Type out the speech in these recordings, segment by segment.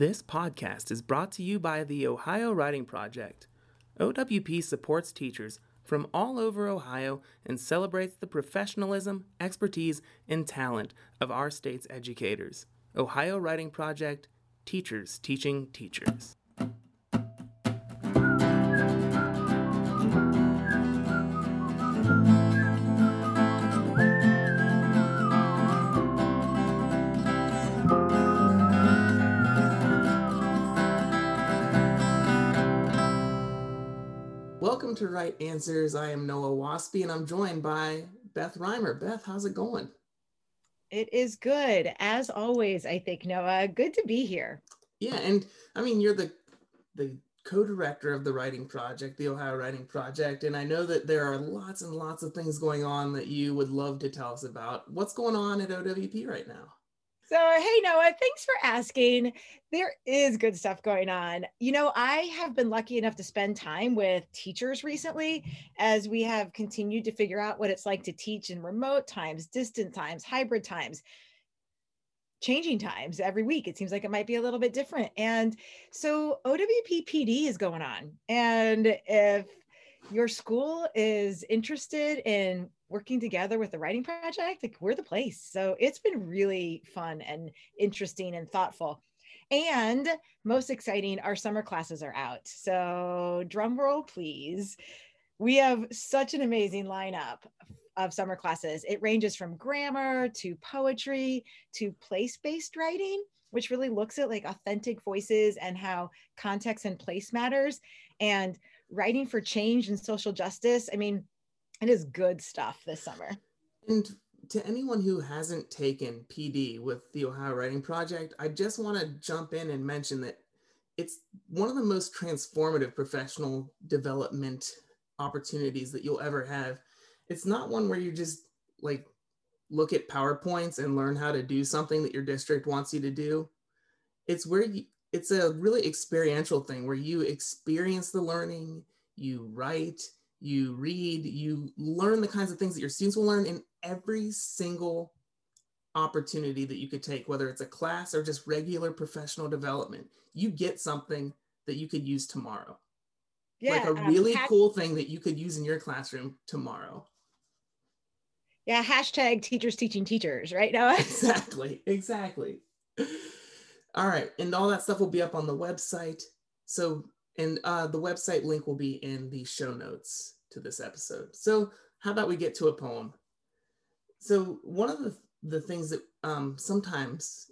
This podcast is brought to you by the Ohio Writing Project. OWP supports teachers from all over Ohio and celebrates the professionalism, expertise, and talent of our state's educators. Ohio Writing Project, teachers teaching teachers. Welcome to Write Answers. I am Noah Waspy and I'm joined by Beth Rimer. Beth, how's it going? It is good. As always, I think, Noah. Good to be here. Yeah, and I mean you're the the co-director of the writing project, the Ohio Writing Project, and I know that there are lots and lots of things going on that you would love to tell us about. What's going on at OWP right now? So, hey, Noah, thanks for asking. There is good stuff going on. You know, I have been lucky enough to spend time with teachers recently as we have continued to figure out what it's like to teach in remote times, distant times, hybrid times, changing times every week. It seems like it might be a little bit different. And so, OWP PD is going on. And if your school is interested in working together with the writing project, like we're the place. So it's been really fun and interesting and thoughtful. And most exciting, our summer classes are out. So drum roll, please. We have such an amazing lineup of summer classes. It ranges from grammar to poetry to place-based writing, which really looks at like authentic voices and how context and place matters. And writing for change and social justice. I mean, it is good stuff this summer. And to anyone who hasn't taken PD with the Ohio Writing Project, I just want to jump in and mention that it's one of the most transformative professional development opportunities that you'll ever have. It's not one where you just like look at PowerPoints and learn how to do something that your district wants you to do. It's where you, it's a really experiential thing where you experience the learning, you write, you read, you learn the kinds of things that your students will learn in every single opportunity that you could take, whether it's a class or just regular professional development. You get something that you could use tomorrow. Yeah, like a really um, cool thing that you could use in your classroom tomorrow. Yeah, hashtag teachers teaching teachers, right now. exactly, exactly. All right, and all that stuff will be up on the website. So and uh, the website link will be in the show notes to this episode. So, how about we get to a poem? So, one of the, the things that um, sometimes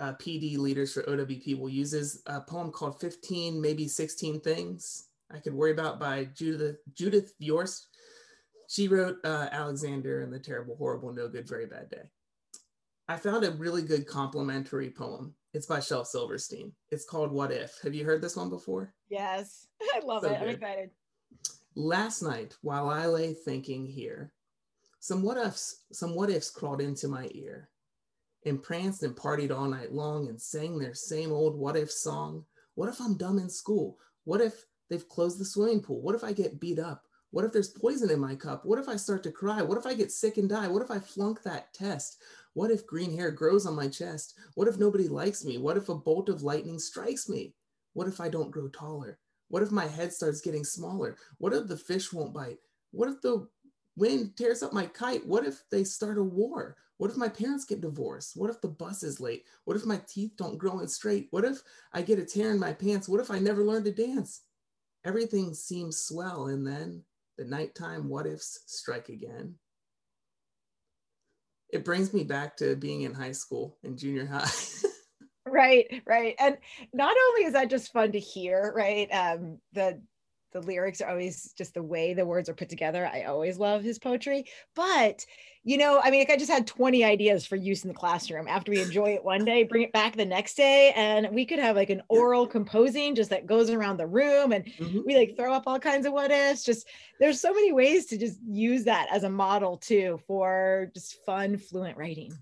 uh, PD leaders for OWP will use is a poem called 15, maybe 16 Things I Could Worry About by Judith, Judith Viorst. She wrote uh, Alexander and the Terrible, Horrible, No Good, Very Bad Day. I found a really good complementary poem it's by Shel Silverstein. It's called What If. Have you heard this one before? Yes, I love so it. Good. I'm excited. Last night, while I lay thinking here, some what ifs, some what ifs crawled into my ear and pranced and partied all night long and sang their same old what if song. What if I'm dumb in school? What if they've closed the swimming pool? What if I get beat up? What if there's poison in my cup? What if I start to cry? What if I get sick and die? What if I flunk that test? What if green hair grows on my chest? What if nobody likes me? What if a bolt of lightning strikes me? What if I don't grow taller? What if my head starts getting smaller? What if the fish won't bite? What if the wind tears up my kite? What if they start a war? What if my parents get divorced? What if the bus is late? What if my teeth don't grow in straight? What if I get a tear in my pants? What if I never learn to dance? Everything seems swell, and then the nighttime what ifs strike again it brings me back to being in high school and junior high. right, right. And not only is that just fun to hear, right? Um, the the lyrics are always just the way the words are put together. I always love his poetry. But, you know, I mean, like I just had 20 ideas for use in the classroom. After we enjoy it one day, bring it back the next day. And we could have like an oral composing just that goes around the room and mm-hmm. we like throw up all kinds of what ifs. Just there's so many ways to just use that as a model too for just fun, fluent writing.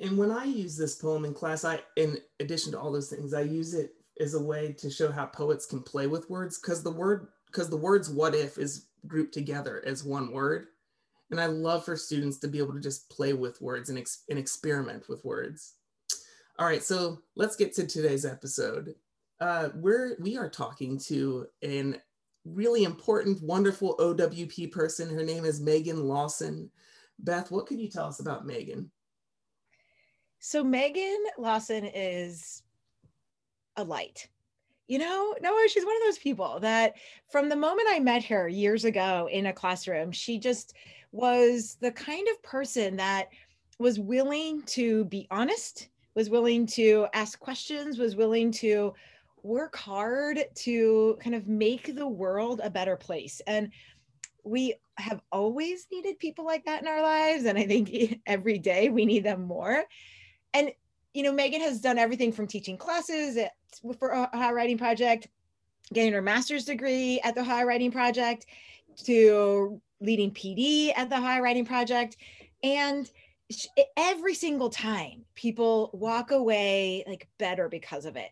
And when I use this poem in class, I, in addition to all those things, I use it as a way to show how poets can play with words because the word because the words what if is grouped together as one word. And I love for students to be able to just play with words and, ex- and experiment with words. All right, so let's get to today's episode. Uh, we're we are talking to an really important, wonderful OWP person. Her name is Megan Lawson. Beth, what can you tell us about Megan? So Megan Lawson is a light. You know, Noah, she's one of those people that from the moment I met her years ago in a classroom, she just was the kind of person that was willing to be honest, was willing to ask questions, was willing to work hard to kind of make the world a better place. And we have always needed people like that in our lives. And I think every day we need them more. And, you know, Megan has done everything from teaching classes at, for Ohio Writing Project, getting her master's degree at the Ohio Writing Project, to leading PD at the Ohio Writing Project. And every single time people walk away like better because of it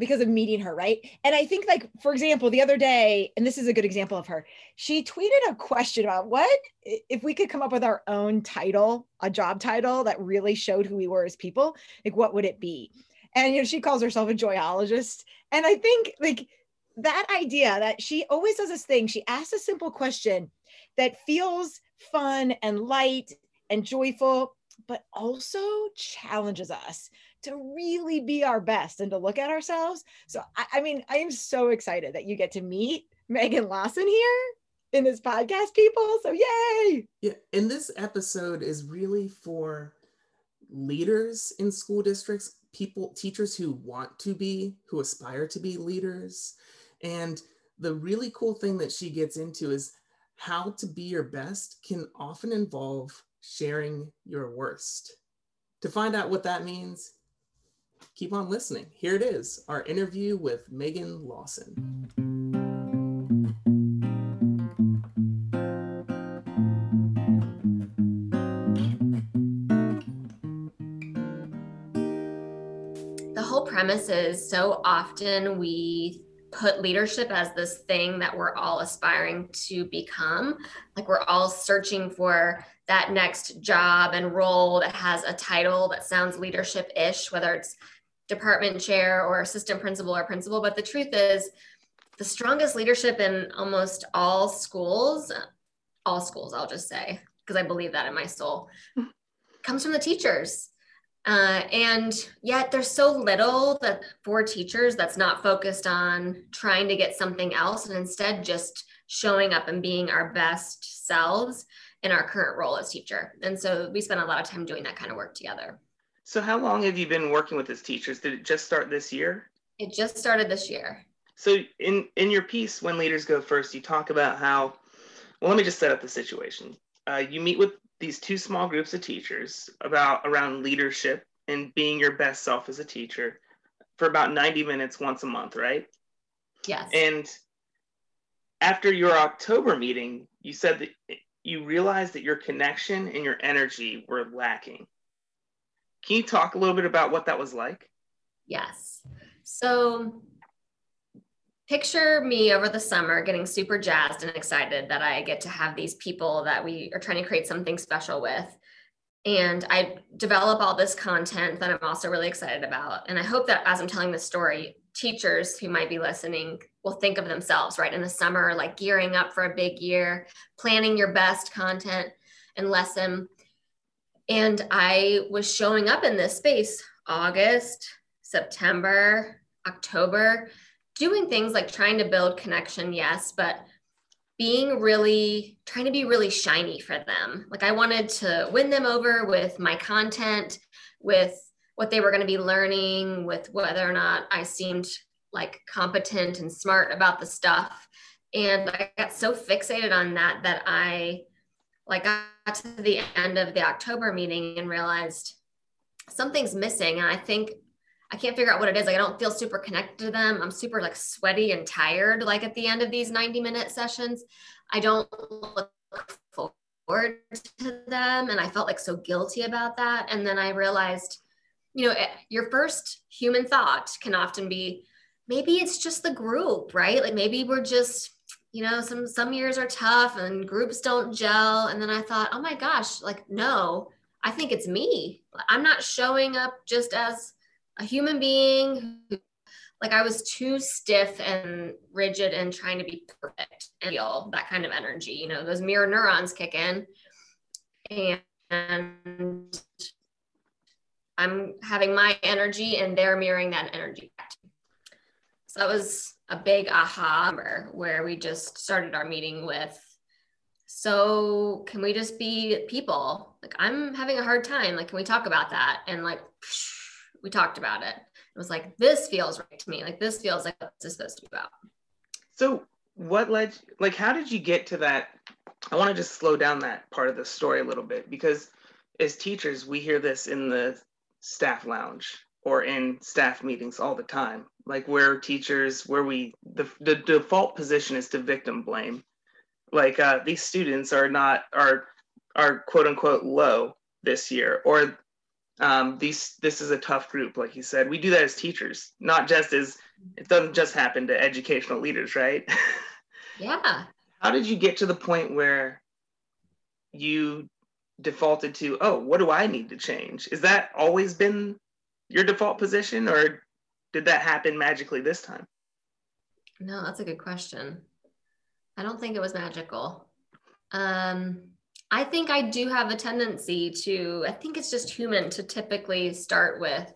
because of meeting her, right? And I think, like, for example, the other day, and this is a good example of her, she tweeted a question about what if we could come up with our own title, a job title that really showed who we were as people, like, what would it be? And, you know, she calls herself a joyologist. And I think, like, that idea that she always does this thing, she asks a simple question that feels fun and light and joyful, but also challenges us to really be our best and to look at ourselves. So, I, I mean, I am so excited that you get to meet Megan Lawson here in this podcast, people. So, yay! Yeah, and this episode is really for leaders in school districts, people, teachers who want to be, who aspire to be leaders. And the really cool thing that she gets into is how to be your best can often involve sharing your worst. To find out what that means, keep on listening. Here it is our interview with Megan Lawson. The whole premise is so often we put leadership as this thing that we're all aspiring to become. Like we're all searching for that next job and role that has a title that sounds leadership ish, whether it's department chair or assistant principal or principal. But the truth is, the strongest leadership in almost all schools, all schools, I'll just say, because I believe that in my soul, comes from the teachers. Uh, and yet there's so little that for teachers that's not focused on trying to get something else and instead just showing up and being our best selves in our current role as teacher. And so we spend a lot of time doing that kind of work together. So how long have you been working with his teachers? Did it just start this year? It just started this year. So in in your piece, when leaders go first, you talk about how. Well, let me just set up the situation. Uh, you meet with these two small groups of teachers about around leadership and being your best self as a teacher for about 90 minutes once a month, right? Yes. And after your October meeting, you said that you realized that your connection and your energy were lacking. Can you talk a little bit about what that was like? Yes. So picture me over the summer getting super jazzed and excited that I get to have these people that we are trying to create something special with. And I develop all this content that I'm also really excited about. And I hope that as I'm telling this story, teachers who might be listening will think of themselves, right? In the summer, like gearing up for a big year, planning your best content and lesson. And I was showing up in this space August, September, October, doing things like trying to build connection, yes, but being really trying to be really shiny for them. Like I wanted to win them over with my content, with what they were going to be learning, with whether or not I seemed like competent and smart about the stuff. And I got so fixated on that that I like got to the end of the October meeting and realized something's missing. And I think I can't figure out what it is. Like I don't feel super connected to them. I'm super like sweaty and tired, like at the end of these 90 minute sessions. I don't look forward to them. And I felt like so guilty about that. And then I realized, you know, your first human thought can often be maybe it's just the group, right? Like maybe we're just you know some some years are tough and groups don't gel and then i thought oh my gosh like no I think it's me. I'm not showing up just as a human being who, like I was too stiff and rigid and trying to be perfect and feel that kind of energy. You know, those mirror neurons kick in. And I'm having my energy and they're mirroring that energy back. So that was a big aha where we just started our meeting with so can we just be people? Like i'm having a hard time. Like can we talk about that? And like we talked about it. It was like this feels right to me. Like this feels like this is supposed to be about. So what led like how did you get to that? I want to just slow down that part of the story a little bit because as teachers we hear this in the staff lounge or in staff meetings all the time. Like where teachers where we the, the default position is to victim blame. Like uh, these students are not are are quote unquote low this year or um, these this is a tough group like you said. We do that as teachers not just as it doesn't just happen to educational leaders right? Yeah. How did you get to the point where you defaulted to oh what do i need to change is that always been your default position or did that happen magically this time no that's a good question I don't think it was magical. Um, I think I do have a tendency to, I think it's just human to typically start with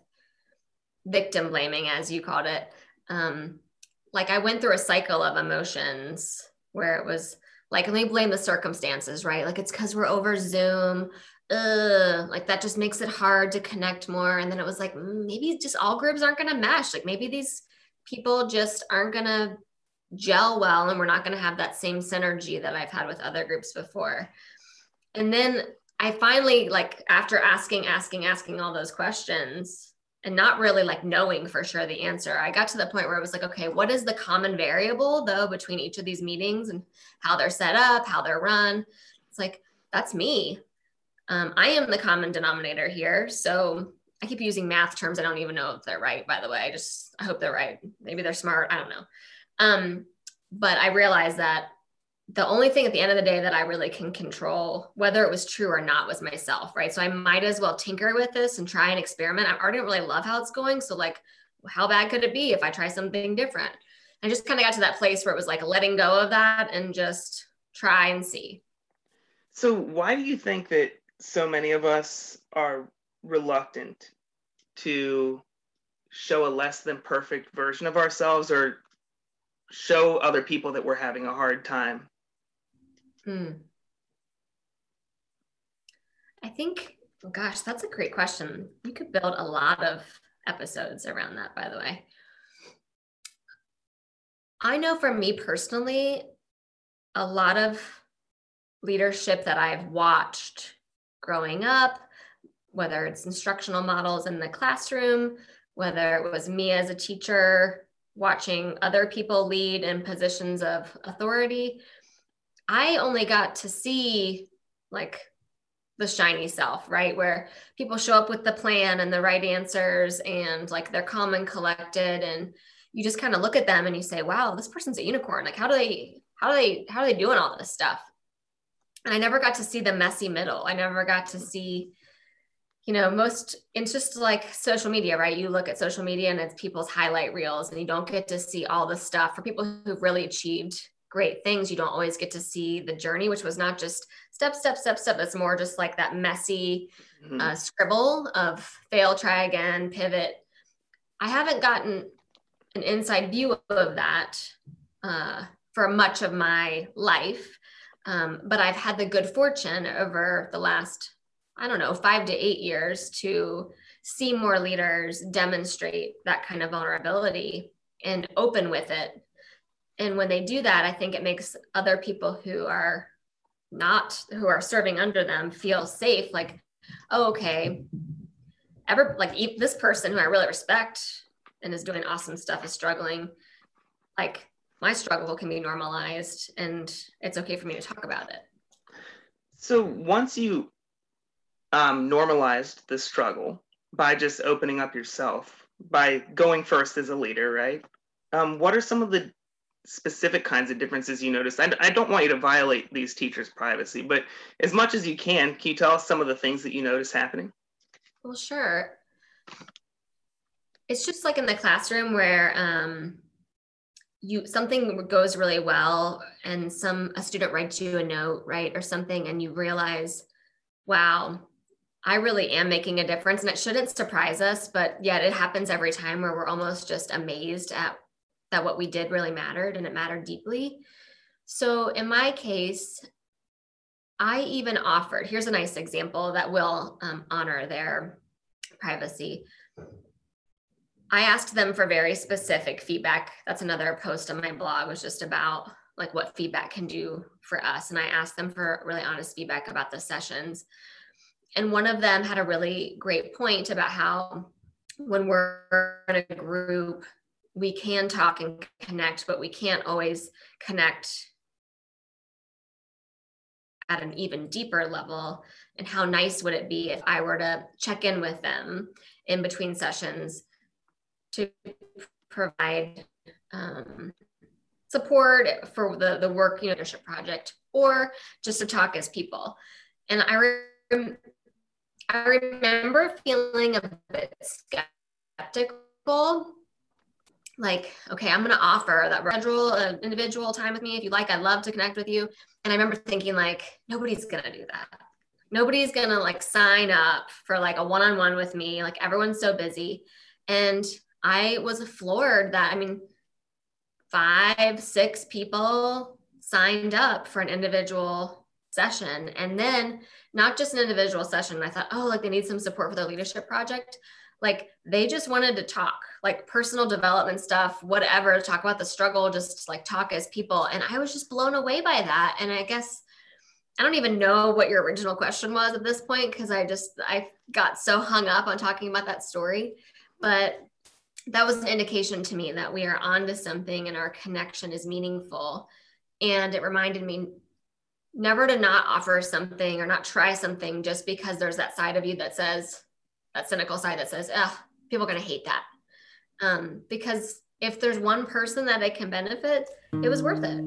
victim blaming, as you called it. Um, like I went through a cycle of emotions where it was like, let me blame the circumstances, right? Like it's because we're over Zoom. Ugh, like that just makes it hard to connect more. And then it was like, mm, maybe just all groups aren't going to mesh. Like maybe these people just aren't going to gel well and we're not going to have that same synergy that I've had with other groups before. And then I finally, like, after asking, asking, asking all those questions and not really like knowing for sure the answer, I got to the point where it was like, okay, what is the common variable though between each of these meetings and how they're set up, how they're run? It's like, that's me. Um, I am the common denominator here. So I keep using math terms. I don't even know if they're right, by the way. I just, I hope they're right. Maybe they're smart. I don't know. Um, but I realized that the only thing at the end of the day that I really can control, whether it was true or not, was myself, right? So I might as well tinker with this and try and experiment. I already don't really love how it's going. So, like, how bad could it be if I try something different? I just kind of got to that place where it was like letting go of that and just try and see. So, why do you think that so many of us are reluctant to show a less than perfect version of ourselves or show other people that we're having a hard time? Hmm. I think, gosh, that's a great question. You could build a lot of episodes around that, by the way. I know for me personally, a lot of leadership that I've watched growing up, whether it's instructional models in the classroom, whether it was me as a teacher watching other people lead in positions of authority, I only got to see like the shiny self, right? Where people show up with the plan and the right answers and like they're calm and collected. And you just kind of look at them and you say, wow, this person's a unicorn. Like, how do they, how do they, how are they doing all this stuff? And I never got to see the messy middle. I never got to see you know, most it's just like social media, right? You look at social media and it's people's highlight reels, and you don't get to see all the stuff for people who've really achieved great things. You don't always get to see the journey, which was not just step, step, step, step. It's more just like that messy mm-hmm. uh, scribble of fail, try again, pivot. I haven't gotten an inside view of that uh, for much of my life. Um, but I've had the good fortune over the last I don't know, five to eight years to see more leaders demonstrate that kind of vulnerability and open with it. And when they do that, I think it makes other people who are not, who are serving under them feel safe. Like, oh, okay, ever like this person who I really respect and is doing awesome stuff is struggling. Like, my struggle can be normalized and it's okay for me to talk about it. So once you um, normalized the struggle by just opening up yourself, by going first as a leader, right? Um, what are some of the specific kinds of differences you notice. I, I don't want you to violate these teachers' privacy, but as much as you can, can you tell us some of the things that you notice happening? Well, sure. It's just like in the classroom where um, you something goes really well, and some a student writes you a note, right, or something, and you realize, wow, I really am making a difference. And it shouldn't surprise us, but yet it happens every time where we're almost just amazed at that what we did really mattered and it mattered deeply. So in my case, I even offered, here's a nice example that will um, honor their privacy. I asked them for very specific feedback. That's another post on my blog was just about like what feedback can do for us. And I asked them for really honest feedback about the sessions and one of them had a really great point about how when we're in a group we can talk and connect but we can't always connect at an even deeper level and how nice would it be if i were to check in with them in between sessions to provide um, support for the, the work you know, leadership project or just to talk as people and i I remember feeling a bit skeptical. Like, okay, I'm going to offer that schedule an individual time with me. If you like, I'd love to connect with you. And I remember thinking, like, nobody's going to do that. Nobody's going to like sign up for like a one on one with me. Like, everyone's so busy. And I was floored that, I mean, five, six people signed up for an individual session. And then not just an individual session. I thought, oh, like they need some support for their leadership project. Like they just wanted to talk, like personal development stuff, whatever, talk about the struggle, just like talk as people. And I was just blown away by that. And I guess I don't even know what your original question was at this point because I just I got so hung up on talking about that story. But that was an indication to me that we are onto something and our connection is meaningful. And it reminded me never to not offer something or not try something just because there's that side of you that says that cynical side that says, "Oh, people are to hate that." Um, because if there's one person that it can benefit, it was worth it.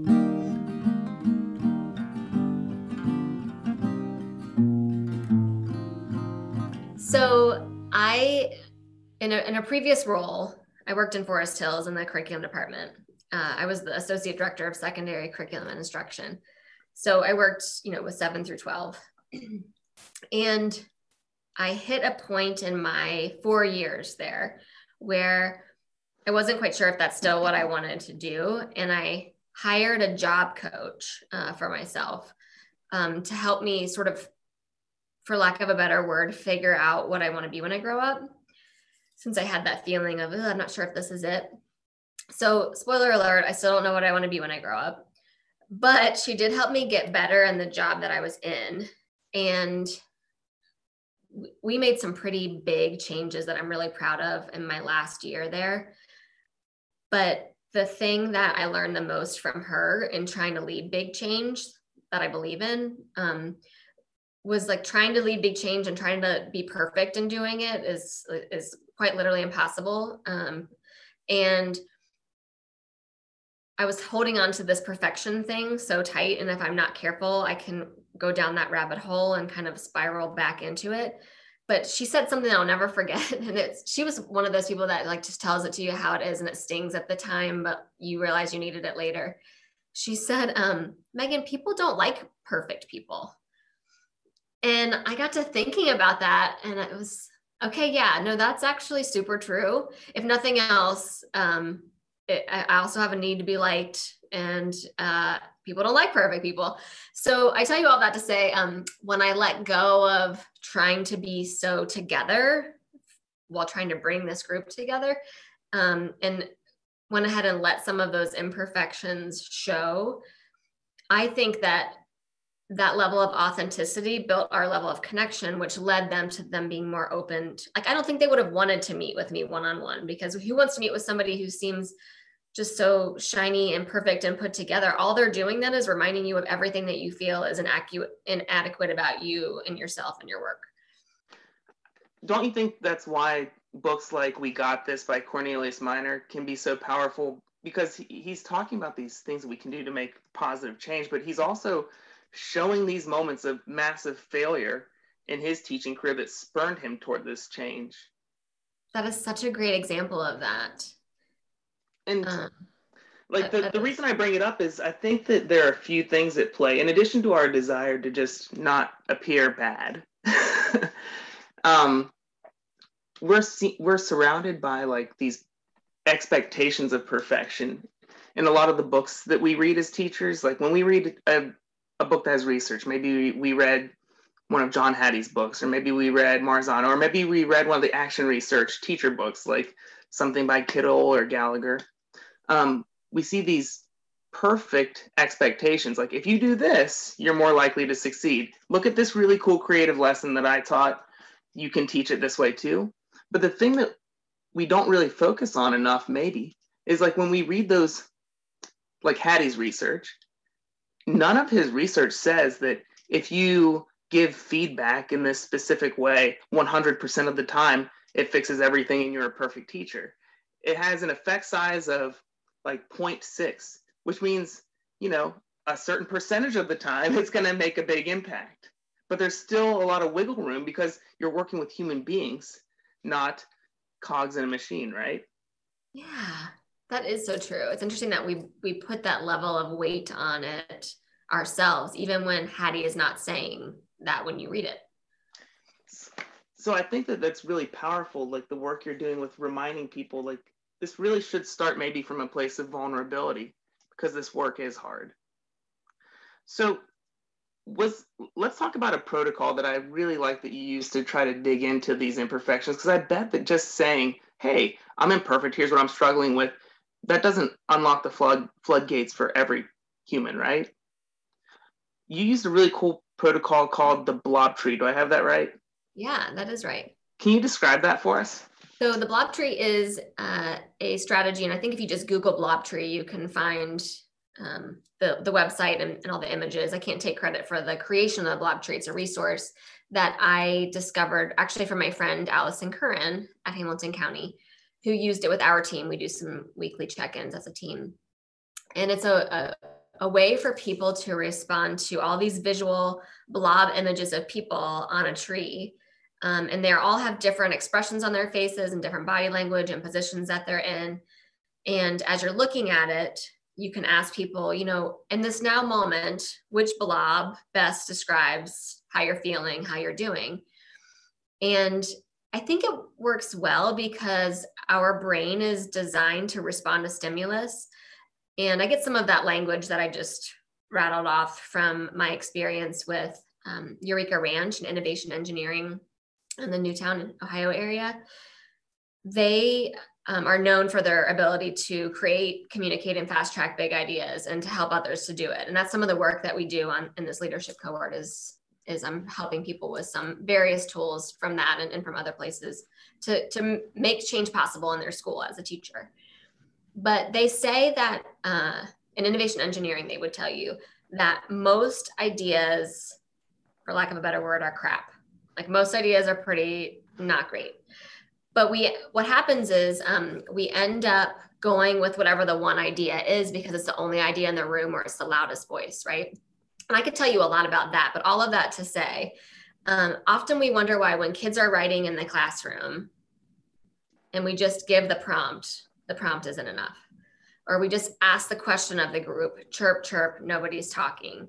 So I, in a, in a previous role, I worked in Forest Hills in the curriculum department. Uh, I was the associate director of secondary curriculum and instruction. So I worked, you know, with seven through 12. and I hit a point in my four years there where I wasn't quite sure if that's still what I wanted to do. And I hired a job coach uh, for myself um, to help me sort of, for lack of a better word, figure out what I want to be when I grow up. Since I had that feeling of, I'm not sure if this is it. So, spoiler alert, I still don't know what I want to be when I grow up but she did help me get better in the job that I was in. And we made some pretty big changes that I'm really proud of in my last year there. But the thing that I learned the most from her in trying to lead big change that I believe in um, was like trying to lead big change and trying to be perfect in doing it is is quite literally impossible. Um, and I was holding on to this perfection thing so tight. And if I'm not careful, I can go down that rabbit hole and kind of spiral back into it. But she said something I'll never forget. And it's she was one of those people that like just tells it to you how it is and it stings at the time, but you realize you needed it later. She said, um, Megan, people don't like perfect people. And I got to thinking about that and it was okay, yeah, no, that's actually super true. If nothing else, um, it, I also have a need to be liked, and uh, people don't like perfect people. So I tell you all that to say, um, when I let go of trying to be so together while trying to bring this group together, um, and went ahead and let some of those imperfections show, I think that that level of authenticity built our level of connection which led them to them being more open to, like i don't think they would have wanted to meet with me one-on-one because who wants to meet with somebody who seems just so shiny and perfect and put together all they're doing then is reminding you of everything that you feel is inaccurate inadequate about you and yourself and your work don't you think that's why books like we got this by cornelius minor can be so powerful because he, he's talking about these things that we can do to make positive change, but he's also showing these moments of massive failure in his teaching career that spurned him toward this change. That is such a great example of that. And um, like the, the reason I bring it up is I think that there are a few things at play in addition to our desire to just not appear bad. um, we're we're surrounded by like these expectations of perfection in a lot of the books that we read as teachers. Like when we read a, a book that has research, maybe we read one of John Hattie's books, or maybe we read Marzano, or maybe we read one of the action research teacher books, like something by Kittle or Gallagher. Um, we see these perfect expectations. Like, if you do this, you're more likely to succeed. Look at this really cool creative lesson that I taught. You can teach it this way too. But the thing that we don't really focus on enough, maybe, is like when we read those, like Hattie's research, none of his research says that if you give feedback in this specific way 100% of the time, it fixes everything and you're a perfect teacher. It has an effect size of like 0.6, which means, you know, a certain percentage of the time it's going to make a big impact. But there's still a lot of wiggle room because you're working with human beings, not cogs in a machine, right? Yeah, that is so true. It's interesting that we we put that level of weight on it ourselves, even when Hattie is not saying that when you read it. So I think that that's really powerful, like the work you're doing with reminding people, like this really should start maybe from a place of vulnerability because this work is hard. So was let's talk about a protocol that I really like that you use to try to dig into these imperfections because I bet that just saying, "Hey, I'm imperfect. Here's what I'm struggling with," that doesn't unlock the flood floodgates for every human, right? You used a really cool protocol called the blob tree. Do I have that right? Yeah, that is right. Can you describe that for us? So the blob tree is uh, a strategy, and I think if you just Google blob tree, you can find um, the, the website and, and all the images. I can't take credit for the creation of the blob tree. It's a resource that I discovered actually from my friend Allison Curran at Hamilton County, who used it with our team. We do some weekly check-ins as a team. And it's a, a a way for people to respond to all these visual blob images of people on a tree. Um, and they all have different expressions on their faces and different body language and positions that they're in. And as you're looking at it, you can ask people, you know, in this now moment, which blob best describes how you're feeling, how you're doing? And I think it works well because our brain is designed to respond to stimulus. And I get some of that language that I just rattled off from my experience with um, Eureka Ranch and innovation engineering in the Newtown, Ohio area. They um, are known for their ability to create, communicate, and fast track big ideas and to help others to do it. And that's some of the work that we do on in this leadership cohort is is I'm helping people with some various tools from that and, and from other places to, to make change possible in their school as a teacher. But they say that uh, in innovation engineering, they would tell you that most ideas, for lack of a better word, are crap. Like most ideas are pretty not great. But we, what happens is um, we end up going with whatever the one idea is because it's the only idea in the room or it's the loudest voice, right? And I could tell you a lot about that, but all of that to say, um, often we wonder why when kids are writing in the classroom and we just give the prompt, the prompt isn't enough. Or we just ask the question of the group, chirp, chirp, nobody's talking.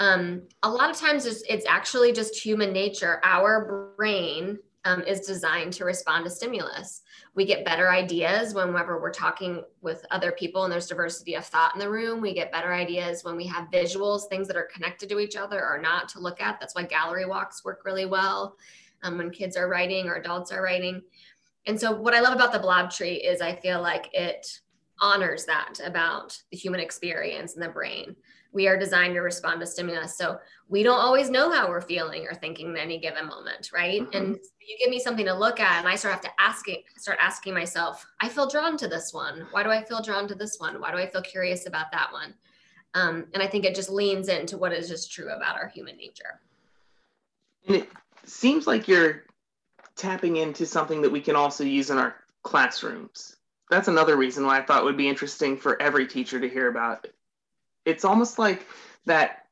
Um, a lot of times it's, it's actually just human nature. Our brain um, is designed to respond to stimulus. We get better ideas whenever we're talking with other people and there's diversity of thought in the room. We get better ideas when we have visuals, things that are connected to each other or not to look at. That's why gallery walks work really well um, when kids are writing or adults are writing. And so, what I love about the blob tree is I feel like it honors that about the human experience and the brain. We are designed to respond to stimulus. So, we don't always know how we're feeling or thinking at any given moment, right? Mm-hmm. And you give me something to look at, and I start have to ask it, start asking myself, I feel drawn to this one. Why do I feel drawn to this one? Why do I feel curious about that one? Um, and I think it just leans into what is just true about our human nature. And it seems like you're tapping into something that we can also use in our classrooms. that's another reason why I thought would be interesting for every teacher to hear about. It's almost like that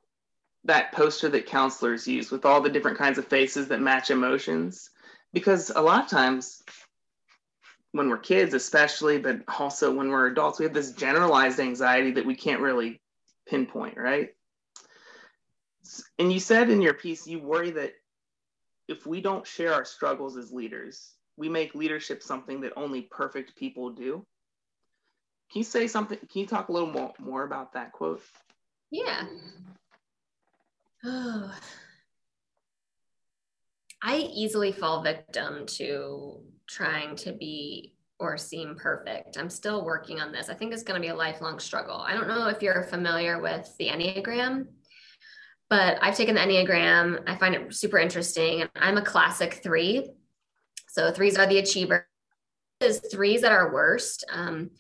that poster that counselors use with all the different kinds of faces that match emotions. Because a lot of times when we're kids especially but also when we're adults we have this generalized anxiety that we can't really pinpoint right? And you said in your piece you worry that if we don't share our struggles as leaders we make leadership something that only perfect people do can you say something can you talk a little more, more about that quote yeah oh I easily fall victim to trying to be or seem perfect. I'm still working on this. I think it's going to be a lifelong struggle. I don't know if you're familiar with the Enneagram, but I've taken the Enneagram. I find it super interesting. And I'm a classic three. So threes are the achievers. Threes that are worst. Um,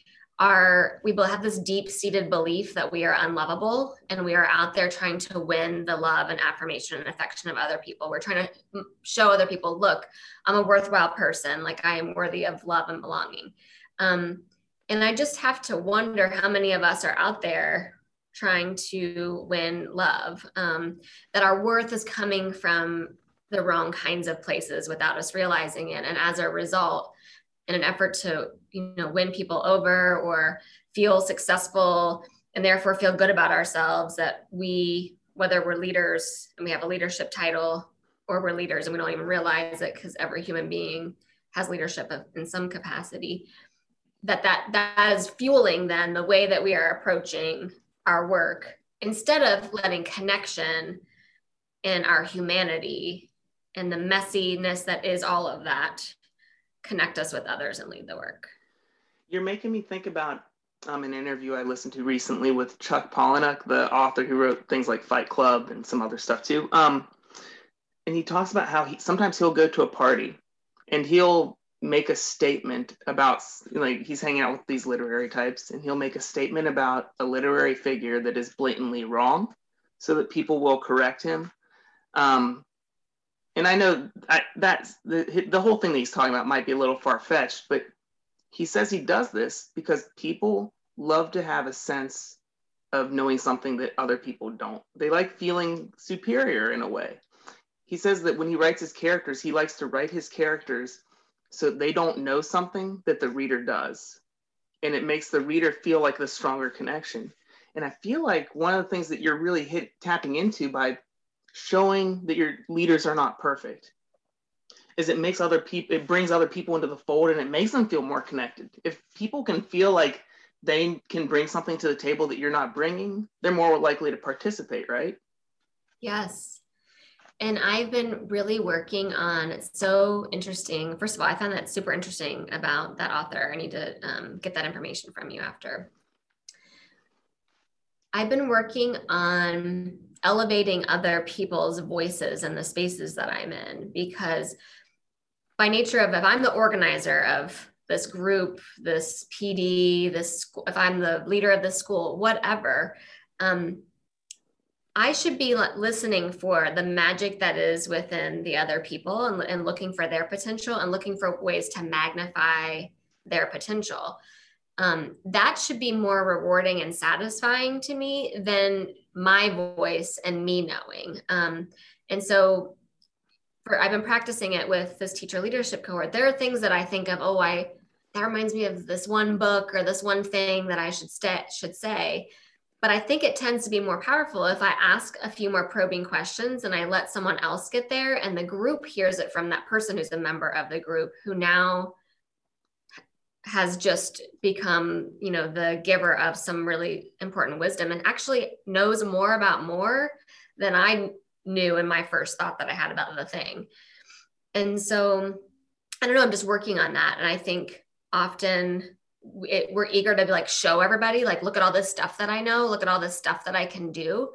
are we both have this deep seated belief that we are unlovable and we are out there trying to win the love and affirmation and affection of other people. We're trying to show other people, look, I'm a worthwhile person, like I am worthy of love and belonging. Um, and I just have to wonder how many of us are out there trying to win love, um, that our worth is coming from the wrong kinds of places without us realizing it. And as a result, in an effort to you know win people over or feel successful and therefore feel good about ourselves that we whether we're leaders and we have a leadership title or we're leaders and we don't even realize it because every human being has leadership in some capacity that that that is fueling then the way that we are approaching our work instead of letting connection and our humanity and the messiness that is all of that connect us with others and lead the work. You're making me think about um, an interview I listened to recently with Chuck Palahniuk, the author who wrote things like Fight Club and some other stuff too. Um, and he talks about how he sometimes he'll go to a party and he'll make a statement about like he's hanging out with these literary types and he'll make a statement about a literary figure that is blatantly wrong so that people will correct him um, and I know I, that's the the whole thing that he's talking about might be a little far fetched, but he says he does this because people love to have a sense of knowing something that other people don't. They like feeling superior in a way. He says that when he writes his characters, he likes to write his characters so they don't know something that the reader does. And it makes the reader feel like the stronger connection. And I feel like one of the things that you're really hit, tapping into by showing that your leaders are not perfect is it makes other people it brings other people into the fold and it makes them feel more connected. If people can feel like they can bring something to the table that you're not bringing they're more likely to participate right? Yes. And i've been really working on so interesting. First of all i found that super interesting about that author. I need to um, get that information from you after. I've been working on elevating other people's voices in the spaces that I'm in because by nature of if I'm the organizer of this group, this PD, this if I'm the leader of the school, whatever, um, I should be listening for the magic that is within the other people and, and looking for their potential and looking for ways to magnify their potential. Um, that should be more rewarding and satisfying to me than my voice and me knowing. Um, and so for, I've been practicing it with this teacher leadership cohort. There are things that I think of, oh, I that reminds me of this one book or this one thing that I should st- should say. But I think it tends to be more powerful if I ask a few more probing questions and I let someone else get there and the group hears it from that person who's a member of the group who now has just become you know the giver of some really important wisdom and actually knows more about more than i knew in my first thought that i had about the thing. And so i don't know i'm just working on that. And i think often it, we're eager to like show everybody like look at all this stuff that i know look at all this stuff that i can do.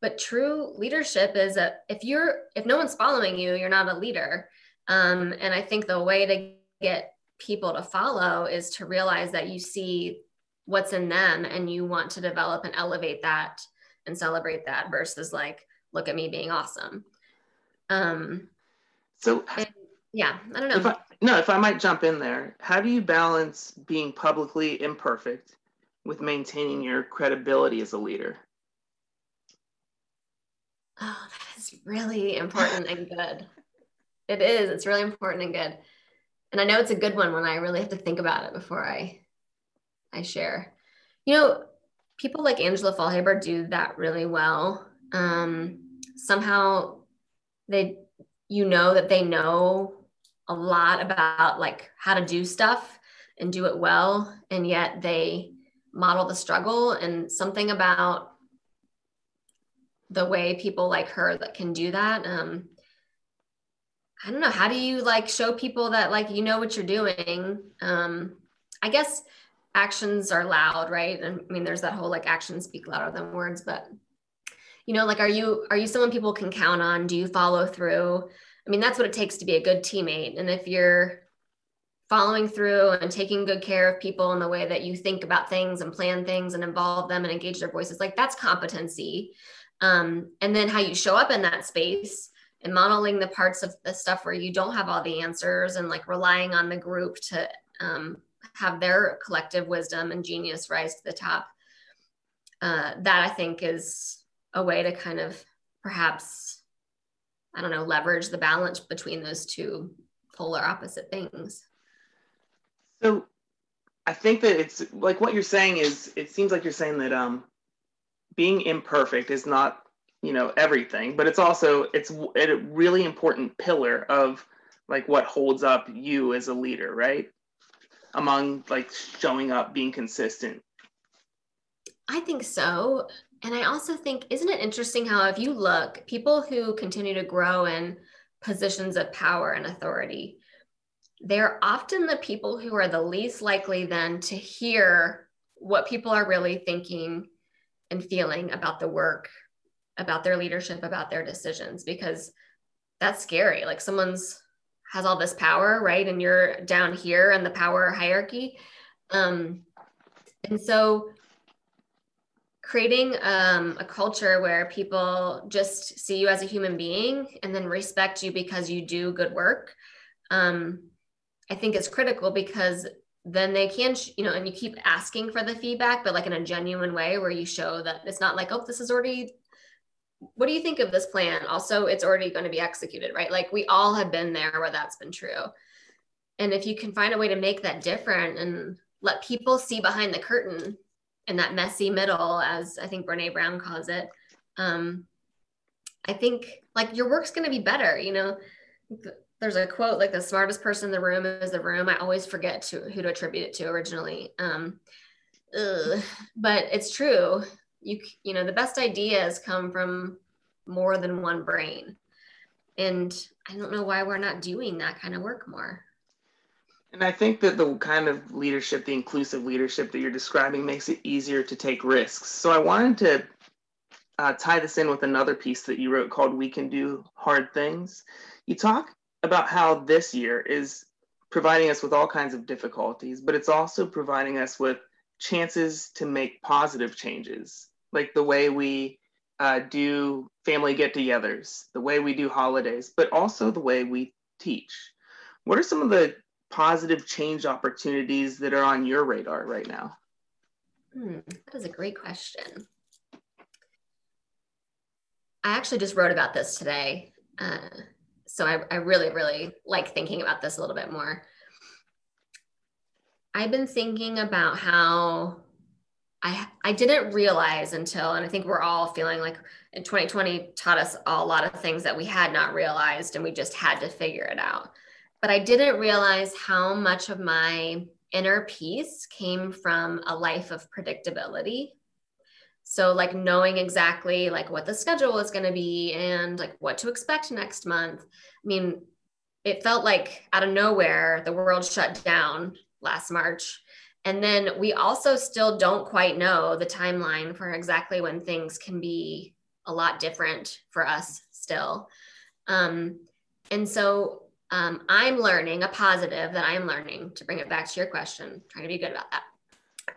But true leadership is that if you're if no one's following you you're not a leader. Um, and i think the way to get people to follow is to realize that you see what's in them and you want to develop and elevate that and celebrate that versus like look at me being awesome um so and, yeah, I don't know. If I, no, if I might jump in there, how do you balance being publicly imperfect with maintaining your credibility as a leader? Oh, that is really important and good. It is. It's really important and good. And I know it's a good one when I really have to think about it before I I share. You know, people like Angela Faulhaber do that really well. Um, somehow they you know that they know a lot about like how to do stuff and do it well and yet they model the struggle and something about the way people like her that can do that um i don't know. How do you like show people that like you know what you're doing? Um i guess actions are loud right? I mean there's that whole like actions speak louder than words but you know like are you are you someone people can count on? Do you follow through? I mean that's what it takes to be a good teammate. And if you're following through and taking good care of people in the way that you think about things and plan things and involve them and engage their voices like that's competency. Um, and then how you show up in that space and modeling the parts of the stuff where you don't have all the answers and like relying on the group to um, have their collective wisdom and genius rise to the top uh, that i think is a way to kind of perhaps i don't know leverage the balance between those two polar opposite things. So i think that it's like what you're saying is it seems like you're saying that um being imperfect is not you know everything but it's also it's a really important pillar of like what holds up you as a leader right? Among like showing up being consistent. I think so. And i also think isn't it interesting how if you look people who continue to grow in positions of power and authority they're often the people who are the least likely then to hear what people are really thinking and feeling about the work, about their leadership, about their decisions, because that's scary. Like someone's has all this power, right? And you're down here in the power hierarchy. Um, and so creating um, a culture where people just see you as a human being and then respect you because you do good work um, i think is critical because then they can, you know, and you keep asking for the feedback, but like in a genuine way where you show that it's not like, oh, this is already, what do you think of this plan? Also, it's already going to be executed, right? Like we all have been there where that's been true. And if you can find a way to make that different and let people see behind the curtain in that messy middle, as I think Brene Brown calls it, um, I think like your work's going to be better, you know, there's a quote like the smartest person in the room is the room. I always forget to who to attribute it to originally. Um, ugh, but it's true. You you know the best ideas come from more than one brain, and I don't know why we're not doing that kind of work more. And I think that the kind of leadership, the inclusive leadership that you're describing, makes it easier to take risks. So I wanted to uh, tie this in with another piece that you wrote called "We Can Do Hard Things." You talk about how this year is providing us with all kinds of difficulties, but it's also providing us with chances to make positive changes, like the way we uh, do family get togethers, the way we do holidays, but also the way we teach. What are some of the positive change opportunities that are on your radar right now? Hmm, that is a great question. I actually just wrote about this today. Uh, so I, I really, really like thinking about this a little bit more. I've been thinking about how I I didn't realize until, and I think we're all feeling like in 2020 taught us a lot of things that we had not realized and we just had to figure it out. But I didn't realize how much of my inner peace came from a life of predictability. So like knowing exactly like what the schedule is going to be and like what to expect next month. I mean it felt like out of nowhere the world shut down last march. And then we also still don't quite know the timeline for exactly when things can be a lot different for us still. Um, and so um, i'm learning a positive that i'm learning to bring it back to your question trying to be good about that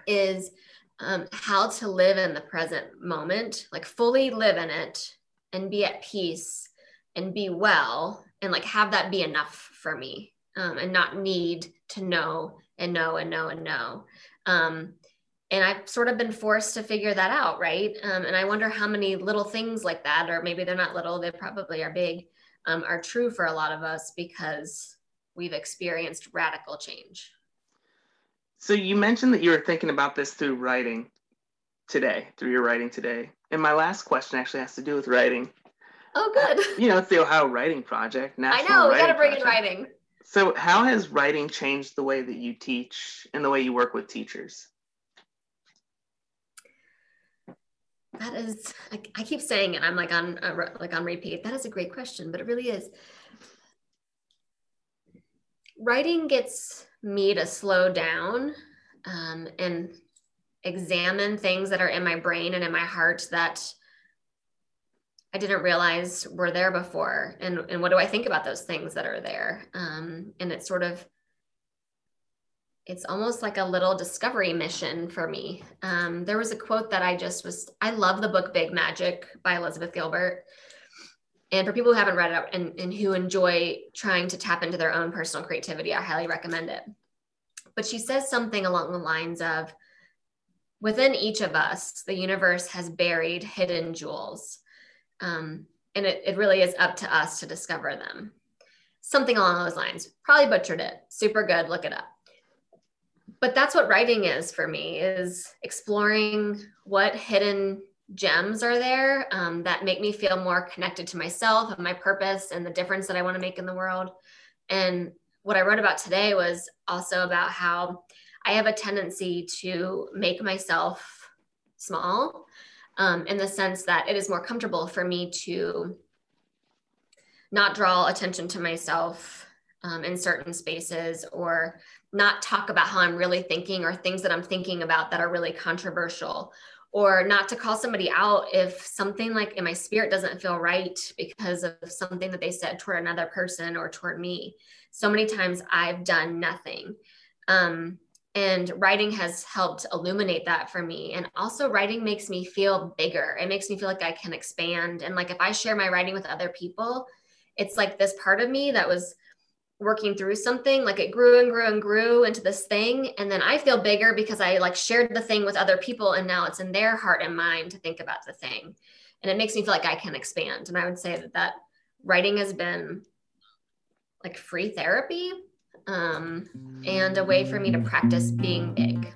is um, how to live in the present moment, like fully live in it and be at peace and be well and like have that be enough for me um, and not need to know and no and no and no. um, and I've sort of been forced to figure that out, right? Um, and I wonder how many little things like that, or maybe they're not little, they probably are big, um, are true for a lot of us because we've experienced radical change. So you mentioned that you were thinking about this through writing today, through your writing today. And my last question actually has to do with writing. Oh, good. You know, it's the Ohio Writing Project. National I know, we got to bring Project. in writing. So, how has writing changed the way that you teach and the way you work with teachers? that is I, I keep saying it i'm like on uh, like on repeat that is a great question but it really is writing gets me to slow down um, and examine things that are in my brain and in my heart that I didn't realize were there before. And, and what do I think about those things that are there? Um, and it's sort of it's almost like a little discovery mission for me. Um, there was a quote that I just was, I love the book Big Magic by Elizabeth Gilbert. And for people who haven't read it and, and who enjoy trying to tap into their own personal creativity, I highly recommend it. But she says something along the lines of within each of us, the universe has buried hidden jewels. Um, and it, it really is up to us to discover them. Something along those lines. Probably butchered it. Super good. Look it up but that's what writing is for me is exploring what hidden gems are there um, that make me feel more connected to myself and my purpose and the difference that i want to make in the world and what i wrote about today was also about how i have a tendency to make myself small um, in the sense that it is more comfortable for me to not draw attention to myself um, in certain spaces or not talk about how I'm really thinking or things that I'm thinking about that are really controversial or not to call somebody out if something like in my spirit doesn't feel right because of something that they said toward another person or toward me. So many times I've done nothing. Um, and writing has helped illuminate that for me. And also, writing makes me feel bigger. It makes me feel like I can expand. And like if I share my writing with other people, it's like this part of me that was working through something like it grew and grew and grew into this thing and then i feel bigger because i like shared the thing with other people and now it's in their heart and mind to think about the thing and it makes me feel like i can expand and i would say that that writing has been like free therapy um, and a way for me to practice being big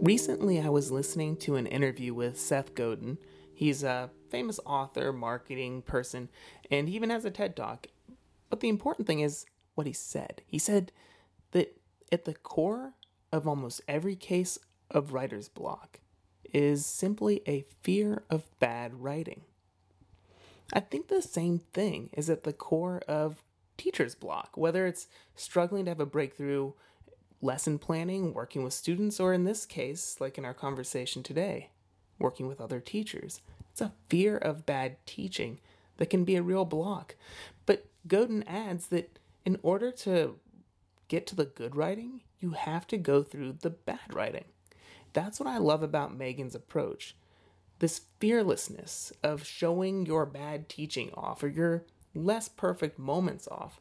Recently, I was listening to an interview with Seth Godin. He's a famous author, marketing person, and he even has a TED Talk. But the important thing is what he said. He said that at the core of almost every case of writer's block is simply a fear of bad writing. I think the same thing is at the core of teacher's block, whether it's struggling to have a breakthrough lesson planning, working with students, or in this case, like in our conversation today, working with other teachers. It's a fear of bad teaching that can be a real block. But Godin adds that in order to get to the good writing, you have to go through the bad writing. That's what I love about Megan's approach. This fearlessness of showing your bad teaching off or your less perfect moments off,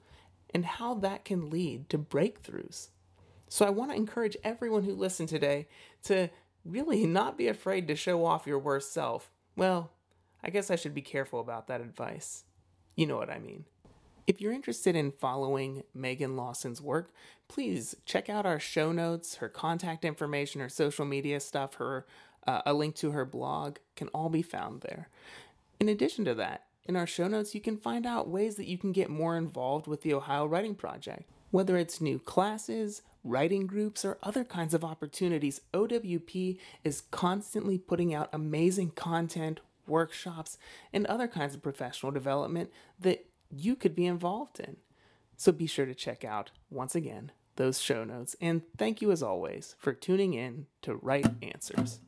and how that can lead to breakthroughs. So I want to encourage everyone who listened today to really not be afraid to show off your worst self. Well, I guess I should be careful about that advice. You know what I mean. If you're interested in following Megan Lawson's work, please check out our show notes, her contact information, her social media stuff, her uh, a link to her blog can all be found there. In addition to that, in our show notes, you can find out ways that you can get more involved with the Ohio Writing Project. Whether it's new classes, writing groups, or other kinds of opportunities, OWP is constantly putting out amazing content, workshops, and other kinds of professional development that you could be involved in. So be sure to check out, once again, those show notes. And thank you, as always, for tuning in to Write Answers.